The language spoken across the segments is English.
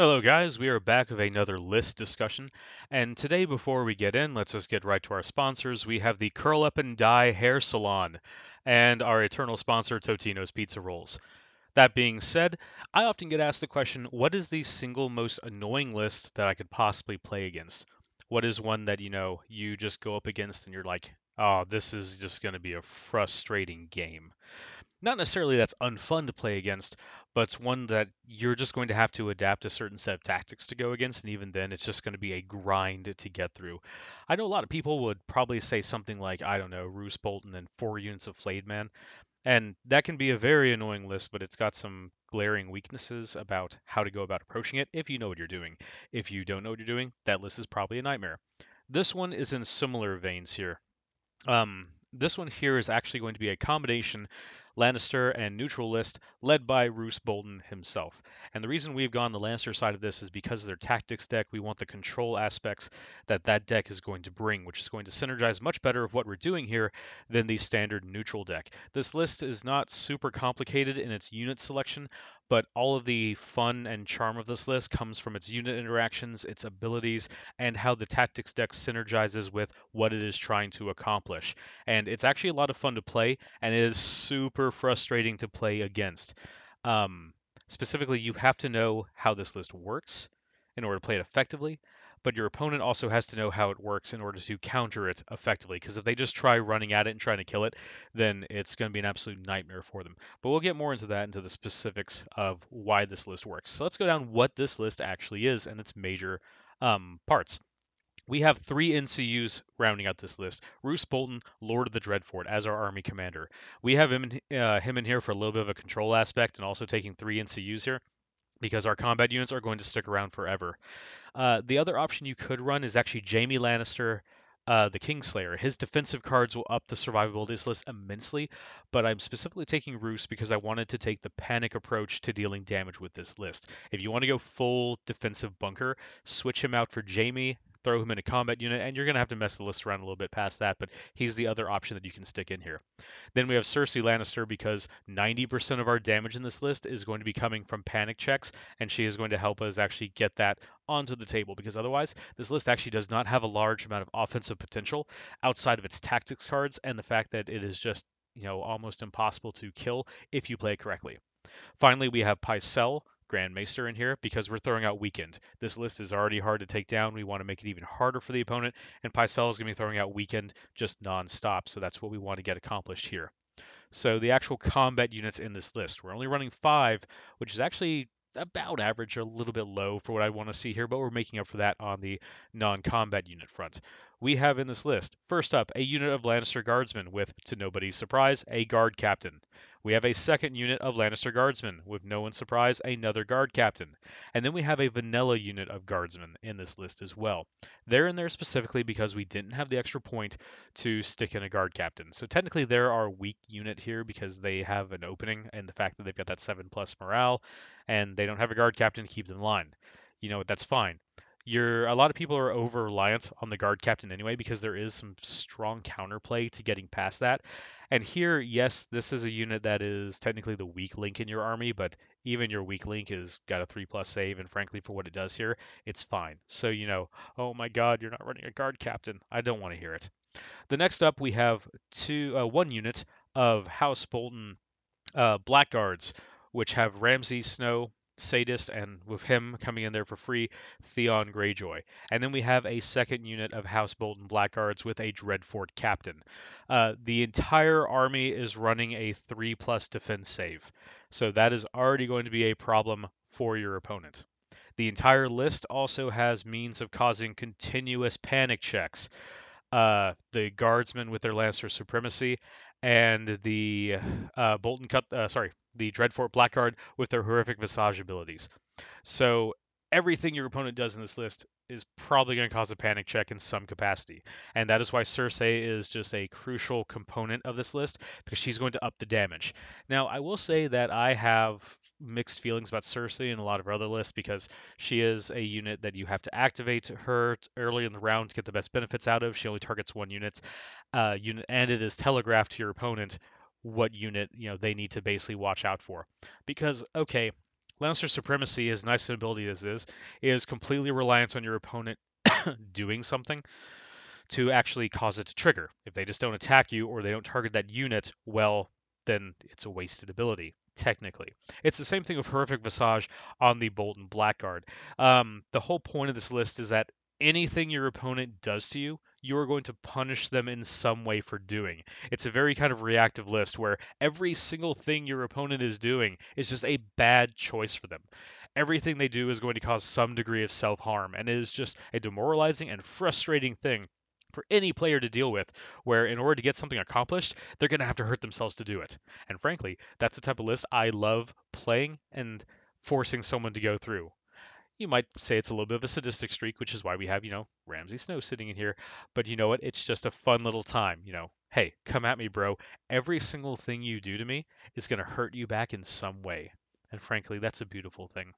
Hello, guys. We are back with another list discussion. And today, before we get in, let's just get right to our sponsors. We have the Curl Up and Dye Hair Salon and our eternal sponsor, Totino's Pizza Rolls. That being said, I often get asked the question what is the single most annoying list that I could possibly play against? What is one that, you know, you just go up against and you're like, oh, this is just going to be a frustrating game? not necessarily that's unfun to play against, but it's one that you're just going to have to adapt a certain set of tactics to go against, and even then, it's just going to be a grind to get through. I know a lot of people would probably say something like, I don't know, Roose Bolton and four units of Flayed Man, and that can be a very annoying list, but it's got some glaring weaknesses about how to go about approaching it if you know what you're doing. If you don't know what you're doing, that list is probably a nightmare. This one is in similar veins here. Um, this one here is actually going to be a combination Lannister and neutral list led by Roose Bolton himself. And the reason we've gone the Lannister side of this is because of their tactics deck. We want the control aspects that that deck is going to bring, which is going to synergize much better of what we're doing here than the standard neutral deck. This list is not super complicated in its unit selection, but all of the fun and charm of this list comes from its unit interactions, its abilities, and how the tactics deck synergizes with what it is trying to accomplish. And it's actually a lot of fun to play, and it is super frustrating to play against. Um, specifically, you have to know how this list works in order to play it effectively, but your opponent also has to know how it works in order to counter it effectively. Because if they just try running at it and trying to kill it, then it's going to be an absolute nightmare for them. But we'll get more into that, into the specifics of why this list works. So let's go down what this list actually is and its major um, parts. We have three NCUs rounding out this list. Roose Bolton, Lord of the Dreadfort, as our army commander. We have him in, uh, him in here for a little bit of a control aspect and also taking three NCUs here because our combat units are going to stick around forever. Uh, the other option you could run is actually Jaime Lannister, uh, the Kingslayer. His defensive cards will up the survivability list immensely, but I'm specifically taking Roose because I wanted to take the panic approach to dealing damage with this list. If you want to go full defensive bunker, switch him out for Jaime, throw him in a combat unit, and you're going to have to mess the list around a little bit past that, but he's the other option that you can stick in here. Then we have Cersei Lannister because 90% of our damage in this list is going to be coming from panic checks, and she is going to help us actually get that onto the table because otherwise this list actually does not have a large amount of offensive potential outside of its tactics cards and the fact that it is just you know almost impossible to kill if you play correctly. Finally, we have Pycelle, Grand Maester in here because we're throwing out Weakened. This list is already hard to take down. We want to make it even harder for the opponent, and Pycelle is going to be throwing out Weakened just non-stop, so that's what we want to get accomplished here. So the actual combat units in this list, we're only running five, which is actually about average, or a little bit low for what I want to see here, but we're making up for that on the non-combat unit front. We have in this list, first up, a unit of Lannister Guardsmen with, to nobody's surprise, a guard captain. We have a second unit of Lannister Guardsmen, with no one's surprise, another guard captain. And then we have a vanilla unit of Guardsmen in this list as well. They're in there specifically because we didn't have the extra point to stick in a guard captain. So technically they're our weak unit here because they have an opening and the fact that they've got that 7 plus morale and they don't have a guard captain to keep them in line. You know, what? that's fine you're a lot of people are over reliant on the guard captain anyway because there is some strong counterplay to getting past that. And here, yes, this is a unit that is technically the weak link in your army, but even your weak link has got a three plus save, and frankly, for what it does here, it's fine. So you know, oh my God, you're not running a guard captain. I don't want to hear it. The next up, we have two, uh, one unit of House Bolton uh, Blackguards, which have Ramsay Snow, Sadist, and with him coming in there for free, Theon Greyjoy. And then we have a second unit of House Bolton Blackguards with a Dreadfort captain. Uh, the entire army is running a 3 plus defense save, so that is already going to be a problem for your opponent. The entire list also has means of causing continuous panic checks. Uh, the guardsmen with their Lannister supremacy, and the uh, Bolton cut. Uh, sorry, the Dreadfort Blackguard with their horrific Visage abilities. So everything your opponent does in this list is probably going to cause a panic check in some capacity. And that is why Cersei is just a crucial component of this list because she's going to up the damage. Now, I will say that I have mixed feelings about Cersei and a lot of other lists because she is a unit that you have to activate her early in the round to get the best benefits out of. She only targets one unit, uh, unit and it is telegraphed to your opponent what unit you know they need to basically watch out for because okay Lannister Supremacy, as nice an ability as is, is completely reliant on your opponent doing something to actually cause it to trigger. If they just don't attack you or they don't target that unit, well, then it's a wasted ability, technically. It's the same thing with Horrific Visage on the Bolton Blackguard. Um, the whole point of this list is that anything your opponent does to you, you are going to punish them in some way for doing. It's a very kind of reactive list where every single thing your opponent is doing is just a bad choice for them. Everything they do is going to cause some degree of self harm, and it is just a demoralizing and frustrating thing for any player to deal with, where in order to get something accomplished, they're going to have to hurt themselves to do it. And frankly, that's the type of list I love playing and forcing someone to go through. You might say it's a little bit of a sadistic streak, which is why we have, you know, Ramsay Snow sitting in here. But you know what? It's just a fun little time. You know, hey, come at me, bro. Every single thing you do to me is going to hurt you back in some way. And frankly, that's a beautiful thing.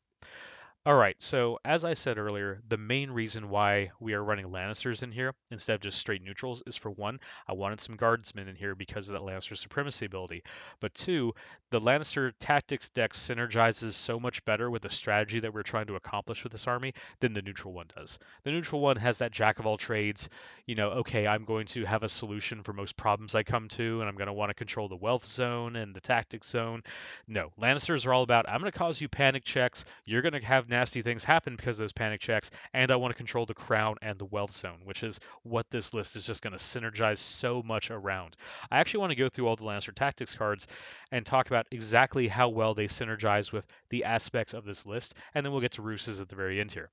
All right, so as I said earlier, the main reason why we are running Lannisters in here instead of just straight neutrals is for one, I wanted some guardsmen in here because of that Lannister supremacy ability. But two, the Lannister tactics deck synergizes so much better with the strategy that we're trying to accomplish with this army than the neutral one does. The neutral one has that jack of all trades, you know, okay, I'm going to have a solution for most problems I come to, and I'm going to want to control the wealth zone and the tactics zone. No, Lannisters are all about I'm going to cause you panic checks. You're going to have nasty things happen because of those panic checks, and I want to control the crown and the wealth zone, which is what this list is just going to synergize so much around. I actually want to go through all the Lannister tactics cards and talk about exactly how well they synergize with the aspects of this list, and then we'll get to Roose's at the very end here.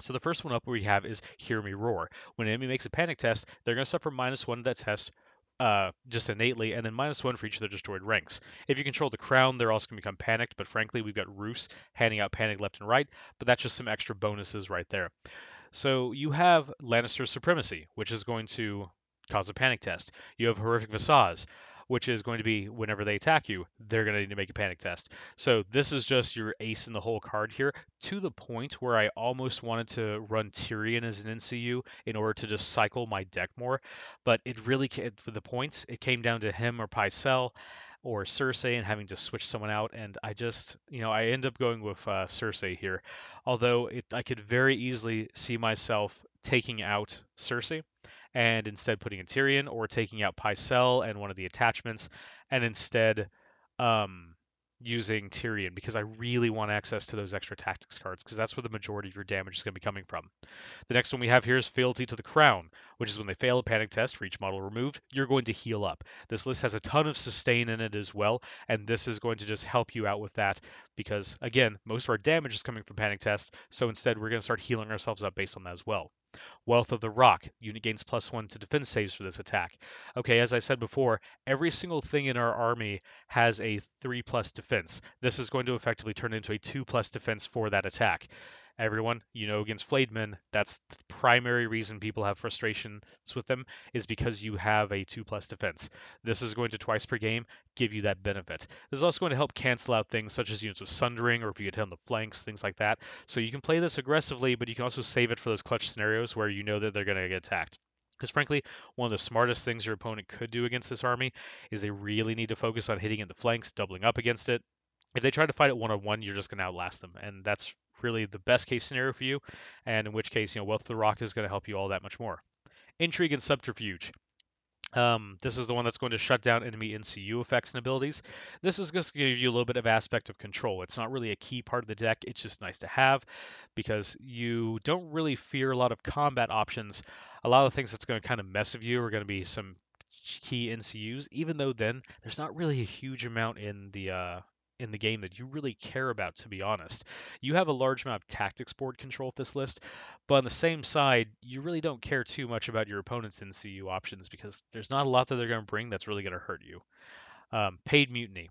So the first one up we have is Hear Me Roar. When an enemy makes a panic test, they're going to suffer minus one to that test uh, just innately, and then minus one for each of their destroyed ranks. If you control the crown, they're also going to become panicked, but frankly, we've got Roose handing out panic left and right, but that's just some extra bonuses right there. So you have Lannister Supremacy, which is going to cause a panic test. You have Horrific Visage, which is going to be whenever they attack you, they're going to need to make a panic test. So this is just your ace in the hole card here, to the point where I almost wanted to run Tyrion as an NCU in order to just cycle my deck more, but it really for the points it came down to him or Pycelle or Cersei and having to switch someone out. And I just, you know, I end up going with uh, Cersei here. Although it, I could very easily see myself taking out Cersei and instead putting in Tyrion or taking out Pycelle and one of the attachments and instead um, using Tyrion because I really want access to those extra tactics cards because that's where the majority of your damage is going to be coming from. The next one we have here is Fealty to the Crown, which is when they fail a panic test for each model removed, you're going to heal up. This list has a ton of sustain in it as well, and this is going to just help you out with that because, again, most of our damage is coming from panic tests, so instead we're going to start healing ourselves up based on that as well. Wealth of the Rock. Unit gains plus one to defense saves for this attack. Okay, as I said before, every single thing in our army has a three plus defense. This is going to effectively turn into a two plus defense for that attack. Everyone, you know, against Flayed that's the primary reason people have frustrations with them is because you have a two plus defense. This is going to twice per game give you that benefit. This is also going to help cancel out things such as units with sundering or if you get hit on the flanks, things like that. So you can play this aggressively, but you can also save it for those clutch scenarios where you know that they're going to get attacked. Because frankly, one of the smartest things your opponent could do against this army is they really need to focus on hitting in the flanks, doubling up against it. If they try to fight it one on one, you're just going to outlast them, and that's really the best case scenario for you, and in which case, you know, Wealth of the Rock is going to help you all that much more. Intrigue and Subterfuge. Um, this is the one that's going to shut down enemy NCU effects and abilities. This is going to give you a little bit of aspect of control. It's not really a key part of the deck. It's just nice to have because you don't really fear a lot of combat options. A lot of things that's going to kind of mess with you are going to be some key NCUs, even though then there's not really a huge amount in the uh, in the game that you really care about, to be honest. You have a large amount of tactics board control with this list, but on the same side, you really don't care too much about your opponent's NCU options because there's not a lot that they're going to bring that's really going to hurt you. Um, paid mutiny.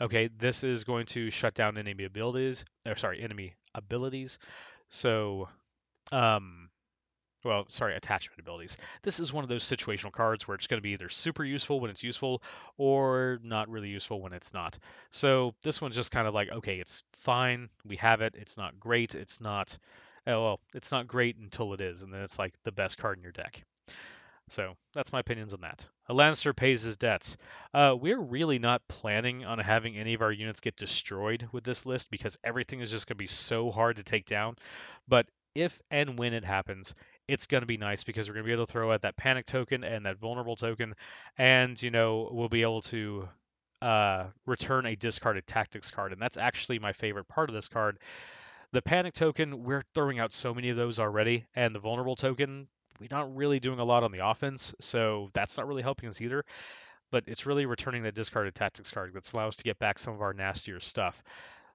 Okay, this is going to shut down enemy abilities, or sorry, enemy abilities. So, um, well, sorry, attachment abilities. This is one of those situational cards where it's going to be either super useful when it's useful or not really useful when it's not. So this one's just kind of like, okay, it's fine, we have it, it's not great, it's not, oh, well, it's not great until it is, and then it's like the best card in your deck. So that's my opinions on that. A Lannister pays his debts. Uh, we're really not planning on having any of our units get destroyed with this list because everything is just going to be so hard to take down. But if and when it happens, it's going to be nice because we're going to be able to throw out that panic token and that vulnerable token, and you know we'll be able to uh, return a discarded tactics card, and that's actually my favorite part of this card. The panic token, we're throwing out so many of those already, and the vulnerable token, we're not really doing a lot on the offense, so that's not really helping us either. But it's really returning that discarded tactics card that's allows us to get back some of our nastier stuff.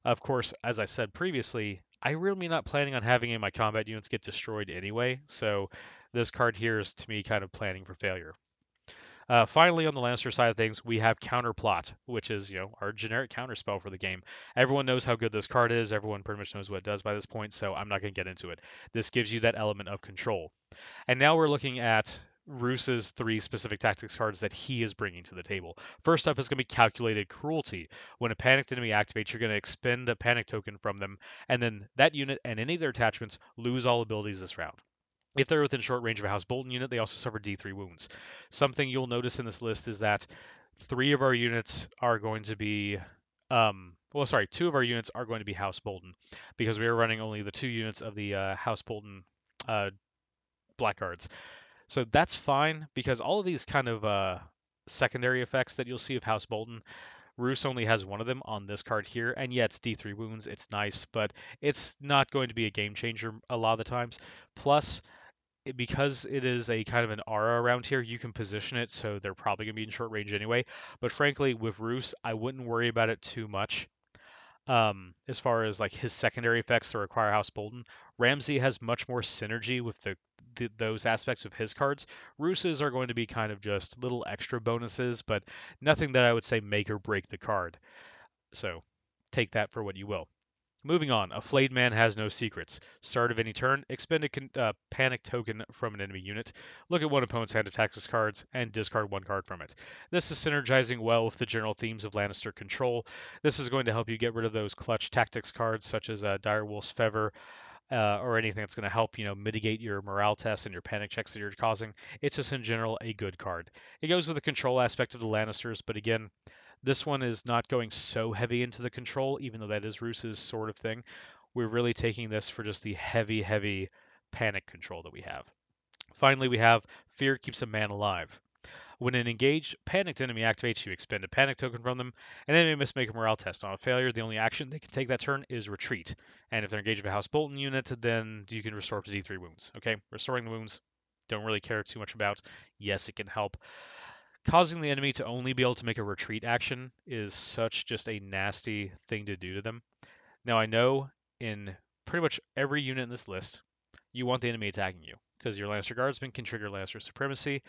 Of course, as I said previously, I really not planning on having any of my combat units get destroyed anyway, so this card here is to me kind of planning for failure. Uh, finally, on the Lannister side of things, we have Counterplot, which is you know our generic counter spell for the game. Everyone knows how good this card is. Everyone pretty much knows what it does by this point, so I'm not going to get into it. This gives you that element of control. And now we're looking at Roose's three specific tactics cards that he is bringing to the table. First up is going to be Calculated Cruelty. When a panicked enemy activates, you're going to expend a panic token from them, and then that unit and any of their attachments lose all abilities this round. If they're within short range of a House Bolton unit, they also suffer D3 wounds. Something you'll notice in this list is that three of our units are going to be, um, well, sorry, two of our units are going to be House Bolton because we are running only the two units of the uh, House Bolton uh, Blackguards. So that's fine because all of these kind of uh, secondary effects that you'll see of House Bolton, Roose only has one of them on this card here, and yeah, it's D3 wounds, it's nice, but it's not going to be a game changer a lot of the times. Plus, because it is a kind of an aura around here, you can position it so they're probably going to be in short range anyway. But frankly, with Roose, I wouldn't worry about it too much. Um, as far as like his secondary effects that require House Bolton, Ramsay has much more synergy with the, the those aspects of his cards. Roose's are going to be kind of just little extra bonuses, but nothing that I would say make or break the card. So take that for what you will. Moving on, a flayed man has no secrets. Start of any turn, expend a con- uh, panic token from an enemy unit, look at one opponent's hand of tactics cards, and discard one card from it. This is synergizing well with the general themes of Lannister control. This is going to help you get rid of those clutch tactics cards such as uh, Direwolf's Fever. Uh, or anything that's going to help, you know, mitigate your morale tests and your panic checks that you're causing. It's just in general a good card. It goes with the control aspect of the Lannisters, but again, this one is not going so heavy into the control, even though that is Roose's sort of thing. We're really taking this for just the heavy, heavy panic control that we have. Finally, we have Fear keeps a man alive. When an engaged, panicked enemy activates, you expend a panic token from them, and they must make a morale test. On a failure, the only action they can take that turn is retreat. And if they're engaged with a House Bolton unit, then you can restore up to D3 wounds. Okay, restoring the wounds, don't really care too much about. Yes, it can help causing the enemy to only be able to make a retreat action is such just a nasty thing to do to them. Now I know in pretty much every unit in this list, you want the enemy attacking you because your Lannister Guardsman can trigger Lannister Supremacy.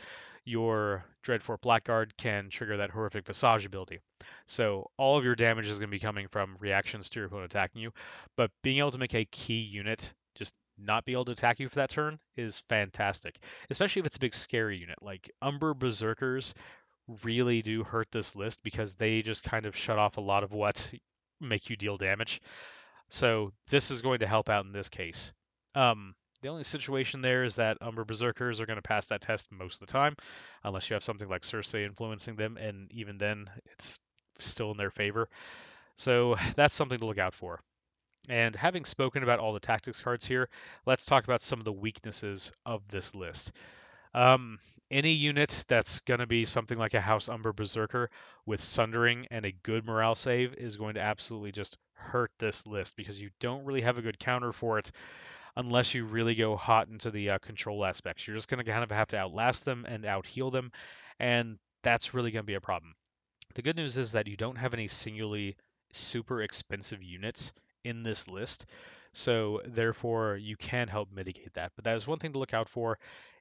Your Dreadfort Blackguard can trigger that horrific Visage ability. So all of your damage is going to be coming from reactions to your opponent attacking you. But being able to make a key unit just not be able to attack you for that turn is fantastic, especially if it's a big scary unit. Like Umber Berserkers really do hurt this list because they just kind of shut off a lot of what make you deal damage. So this is going to help out in this case. Um, the only situation there is that Umber Berserkers are going to pass that test most of the time, unless you have something like Cersei influencing them, and even then, it's still in their favor. So that's something to look out for. And having spoken about all the tactics cards here, let's talk about some of the weaknesses of this list. Um, any unit that's going to be something like a House Umber Berserker with Sundering and a good morale save is going to absolutely just hurt this list because you don't really have a good counter for it unless you really go hot into the uh, control aspects. You're just going to kind of have to outlast them and out heal them, and that's really going to be a problem. The good news is that you don't have any singularly super expensive units in this list. So therefore, you can help mitigate that. But that is one thing to look out for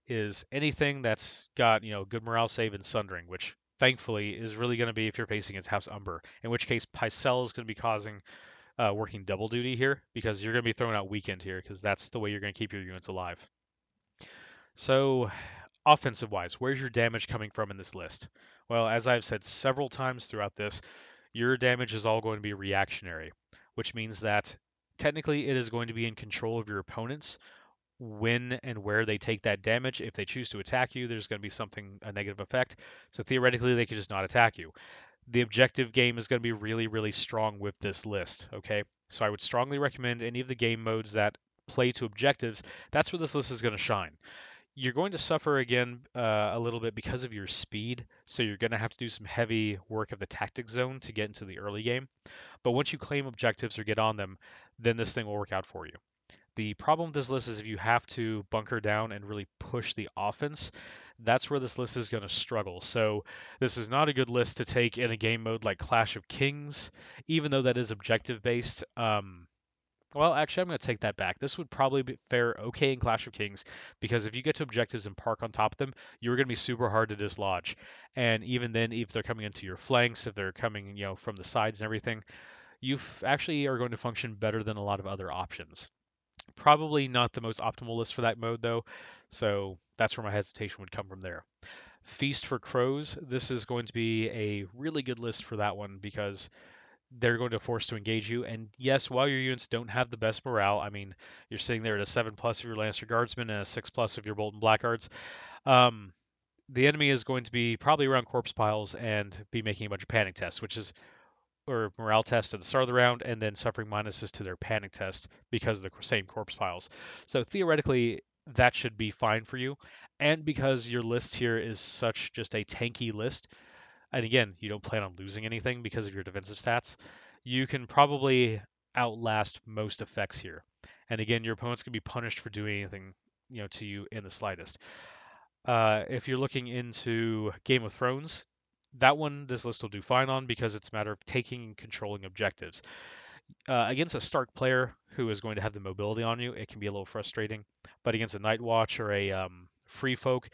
is anything that's got you know good morale save and sundering, which thankfully is really going to be if you're facing its House Umber. In which case, Pycelle is going to be causing uh, working double duty here because you're going to be throwing out weakened here because that's the way you're going to keep your units alive. So, offensive wise, where's your damage coming from in this list? Well, as I've said several times throughout this, your damage is all going to be reactionary, which means that technically it is going to be in control of your opponents when and where they take that damage. If they choose to attack you, there's going to be something, a negative effect. So theoretically, they could just not attack you. The objective game is going to be really, really strong with this list, okay? So I would strongly recommend any of the game modes that play to objectives. That's where this list is going to shine. You're going to suffer again uh, a little bit because of your speed, so you're going to have to do some heavy work of the tactic zone to get into the early game. But once you claim objectives or get on them, then this thing will work out for you. The problem with this list is if you have to bunker down and really push the offense, that's where this list is going to struggle. So this is not a good list to take in a game mode like Clash of Kings, even though that is objective based. Um, well, actually, I'm going to take that back. This would probably be fare okay in Clash of Kings because if you get to objectives and park on top of them, you're going to be super hard to dislodge. And even then, if they're coming into your flanks, if they're coming, you know, from the sides and everything, you actually are going to function better than a lot of other options. Probably not the most optimal list for that mode though, so that's where my hesitation would come from there. Feast for Crows, this is going to be a really good list for that one because they're going to force to engage you. And yes, while your units don't have the best morale, I mean, you're sitting there at a 7 plus of your Lannister Guardsmen and a 6 plus of your Bolton Blackguards. Um, the enemy is going to be probably around corpse piles and be making a bunch of panic tests, which is or morale tests at the start of the round, and then suffering minuses to their panic test because of the same corpse piles. So theoretically, that should be fine for you. And because your list here is such just a tanky list, and again, you don't plan on losing anything because of your defensive stats, you can probably outlast most effects here. And again, your opponent's gonna be punished for doing anything, you know, to you in the slightest. Uh, if you're looking into Game of Thrones, that one this list will do fine on because it's a matter of taking and controlling objectives. Uh, against a Stark player who is going to have the mobility on you, it can be a little frustrating. But against a Night's Watch or a um, Free Folk,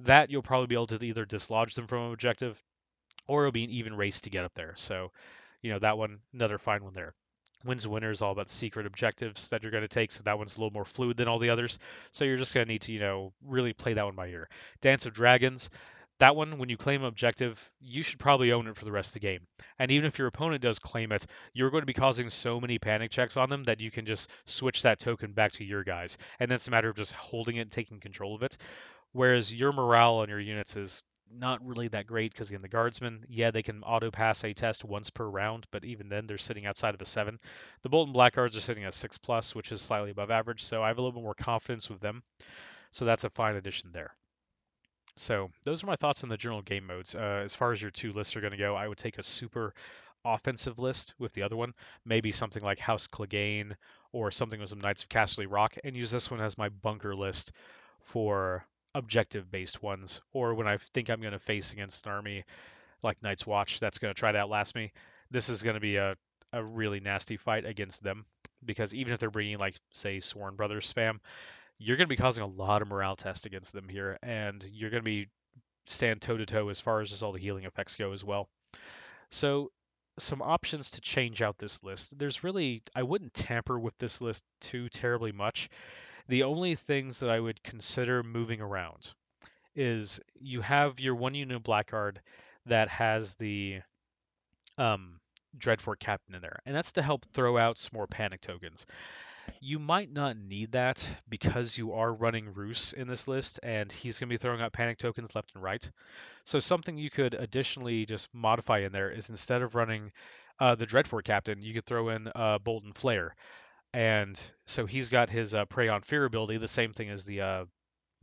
that you'll probably be able to either dislodge them from an objective or it'll be an even race to get up there. So, you know, that one, another fine one there. Wins winner is all about secret objectives that you're going to take, so that one's a little more fluid than all the others. So you're just going to need to, you know, really play that one by ear. Dance of Dragons, that one, when you claim objective, you should probably own it for the rest of the game. And even if your opponent does claim it, you're going to be causing so many panic checks on them that you can just switch that token back to your guys. And then it's a matter of just holding it and taking control of it. Whereas your morale on your units is not really that great because again the guardsmen yeah they can auto pass a test once per round but even then they're sitting outside of a seven the bolton blackguards are sitting at six plus which is slightly above average so i have a little bit more confidence with them so that's a fine addition there so those are my thoughts on the general game modes. Uh, as far as your two lists are going to go, I would take a super offensive list with the other one, maybe something like House Clegane or something with some Knights of Casterly Rock, and use this one as my bunker list for objective-based ones, or when I think I'm going to face against an army like Night's Watch that's going to try to outlast me. This is going to be a, a really nasty fight against them because even if they're bringing like say Sworn Brothers spam, you're going to be causing a lot of morale test against them here, and you're going to be stand toe to toe as far as just all the healing effects go as well. So, some options to change out this list. There's really, I wouldn't tamper with this list too terribly much. The only things that I would consider moving around is you have your one unit Blackguard that has the um, Dreadfort Captain in there, and that's to help throw out some more panic tokens. You might not need that because you are running Roose in this list, and he's going to be throwing out panic tokens left and right. So something you could additionally just modify in there is instead of running uh, the Dreadfort Captain, you could throw in uh, Bolton Flayer, and so he's got his uh, Prey on Fear ability, the same thing as the uh,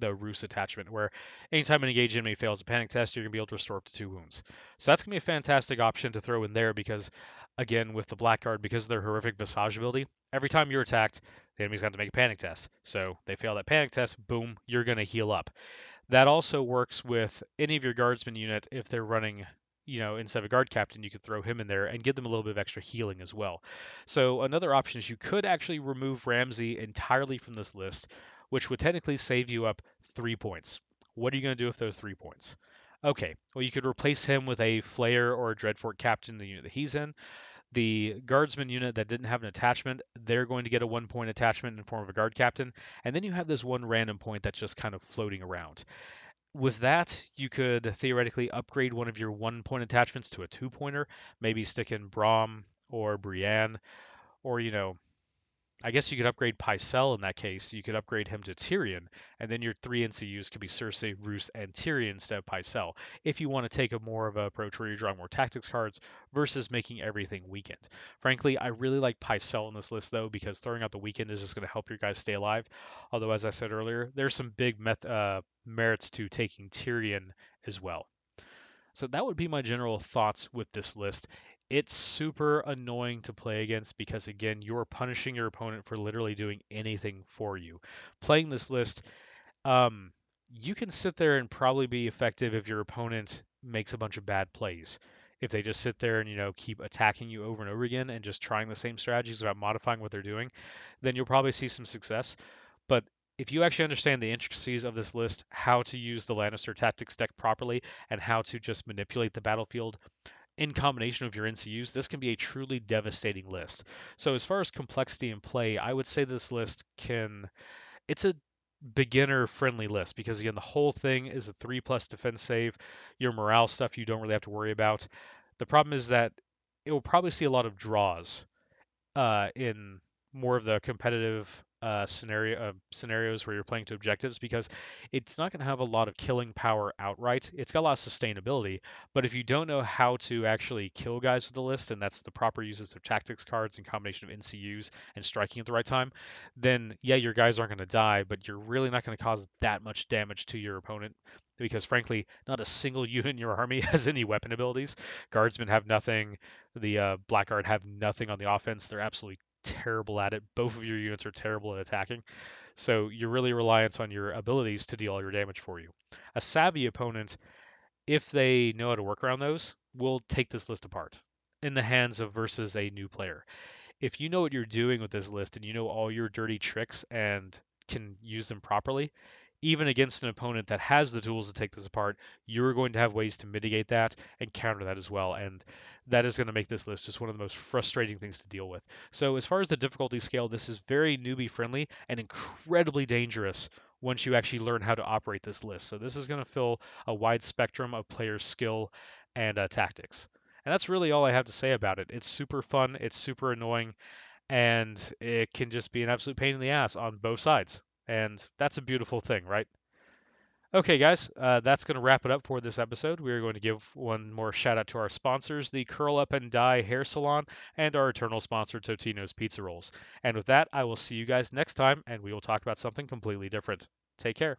the Roose attachment, where anytime an engaged enemy fails a panic test, you're gonna be able to restore up to two wounds. So that's gonna be a fantastic option to throw in there because, again, with the Blackguard, because of their horrific Visage ability, every time you're attacked, the enemy's going to make a panic test. So they fail that panic test, boom, you're gonna heal up. That also works with any of your guardsman unit if they're running you know, instead of a guard captain, you could throw him in there and give them a little bit of extra healing as well. So another option is you could actually remove Ramsay entirely from this list, which would technically save you up three points. What are you going to do with those three points? Okay, well, you could replace him with a Flayer or a Dreadfort captain the unit that he's in. The guardsman unit that didn't have an attachment, they're going to get a one point attachment in form of a guard captain. And then you have this one random point that's just kind of floating around. With that, you could theoretically upgrade one of your one point attachments to a two pointer, maybe stick in Bronn or Brienne, or, you know, I guess you could upgrade Pycelle in that case. You could upgrade him to Tyrion, and then your three NCUs could be Cersei, Roose, and Tyrion instead of Pycelle. If you want to take a more of an approach where you're drawing more tactics cards versus making everything weakened. Frankly, I really like Pycelle in this list though because throwing out the weakened is just going to help your guys stay alive. Although, as I said earlier, there's some big met- uh, merits to taking Tyrion as well. So that would be my general thoughts with this list. It's super annoying to play against because, again, you're punishing your opponent for literally doing anything for you. Playing this list, um, you can sit there and probably be effective if your opponent makes a bunch of bad plays. If they just sit there and you know keep attacking you over and over again and just trying the same strategies without modifying what they're doing, then you'll probably see some success. But if you actually understand the intricacies of this list, how to use the Lannister tactics deck properly, and how to just manipulate the battlefield in combination with your NCUs, this can be a truly devastating list. So as far as complexity and play, I would say this list can it's a beginner friendly list because again the whole thing is a 3 plus defense save. Your morale stuff you don't really have to worry about. The problem is that it will probably see a lot of draws uh, in more of the competitive uh, scenario uh, scenarios where you're playing to objectives because it's not going to have a lot of killing power outright. It's got a lot of sustainability, but if you don't know how to actually kill guys with the list, and that's the proper uses of tactics cards and combination of NCUs and striking at the right time, then yeah, your guys aren't going to die, but you're really not going to cause that much damage to your opponent because frankly, not a single unit in your army has any weapon abilities. Guardsmen have nothing. The uh, Blackguard have nothing on the offense. They're absolutely terrible at it. Both of your units are terrible at attacking. So you're really reliant on your abilities to deal all your damage for you. A savvy opponent, if they know how to work around those, will take this list apart in the hands of versus a new player. If you know what you're doing with this list and you know all your dirty tricks and can use them properly, even against an opponent that has the tools to take this apart, you're going to have ways to mitigate that and counter that as well. And that is going to make this list just one of the most frustrating things to deal with. So, as far as the difficulty scale, this is very newbie friendly and incredibly dangerous once you actually learn how to operate this list. So, this is going to fill a wide spectrum of players' skill and uh, tactics. And that's really all I have to say about it. It's super fun, it's super annoying, and it can just be an absolute pain in the ass on both sides. And that's a beautiful thing, right? Okay, guys, uh, that's going to wrap it up for this episode. We are going to give one more shout out to our sponsors, the Curl Up and Dye Hair Salon, and our eternal sponsor, Totino's Pizza Rolls. And with that, I will see you guys next time, and we will talk about something completely different. Take care.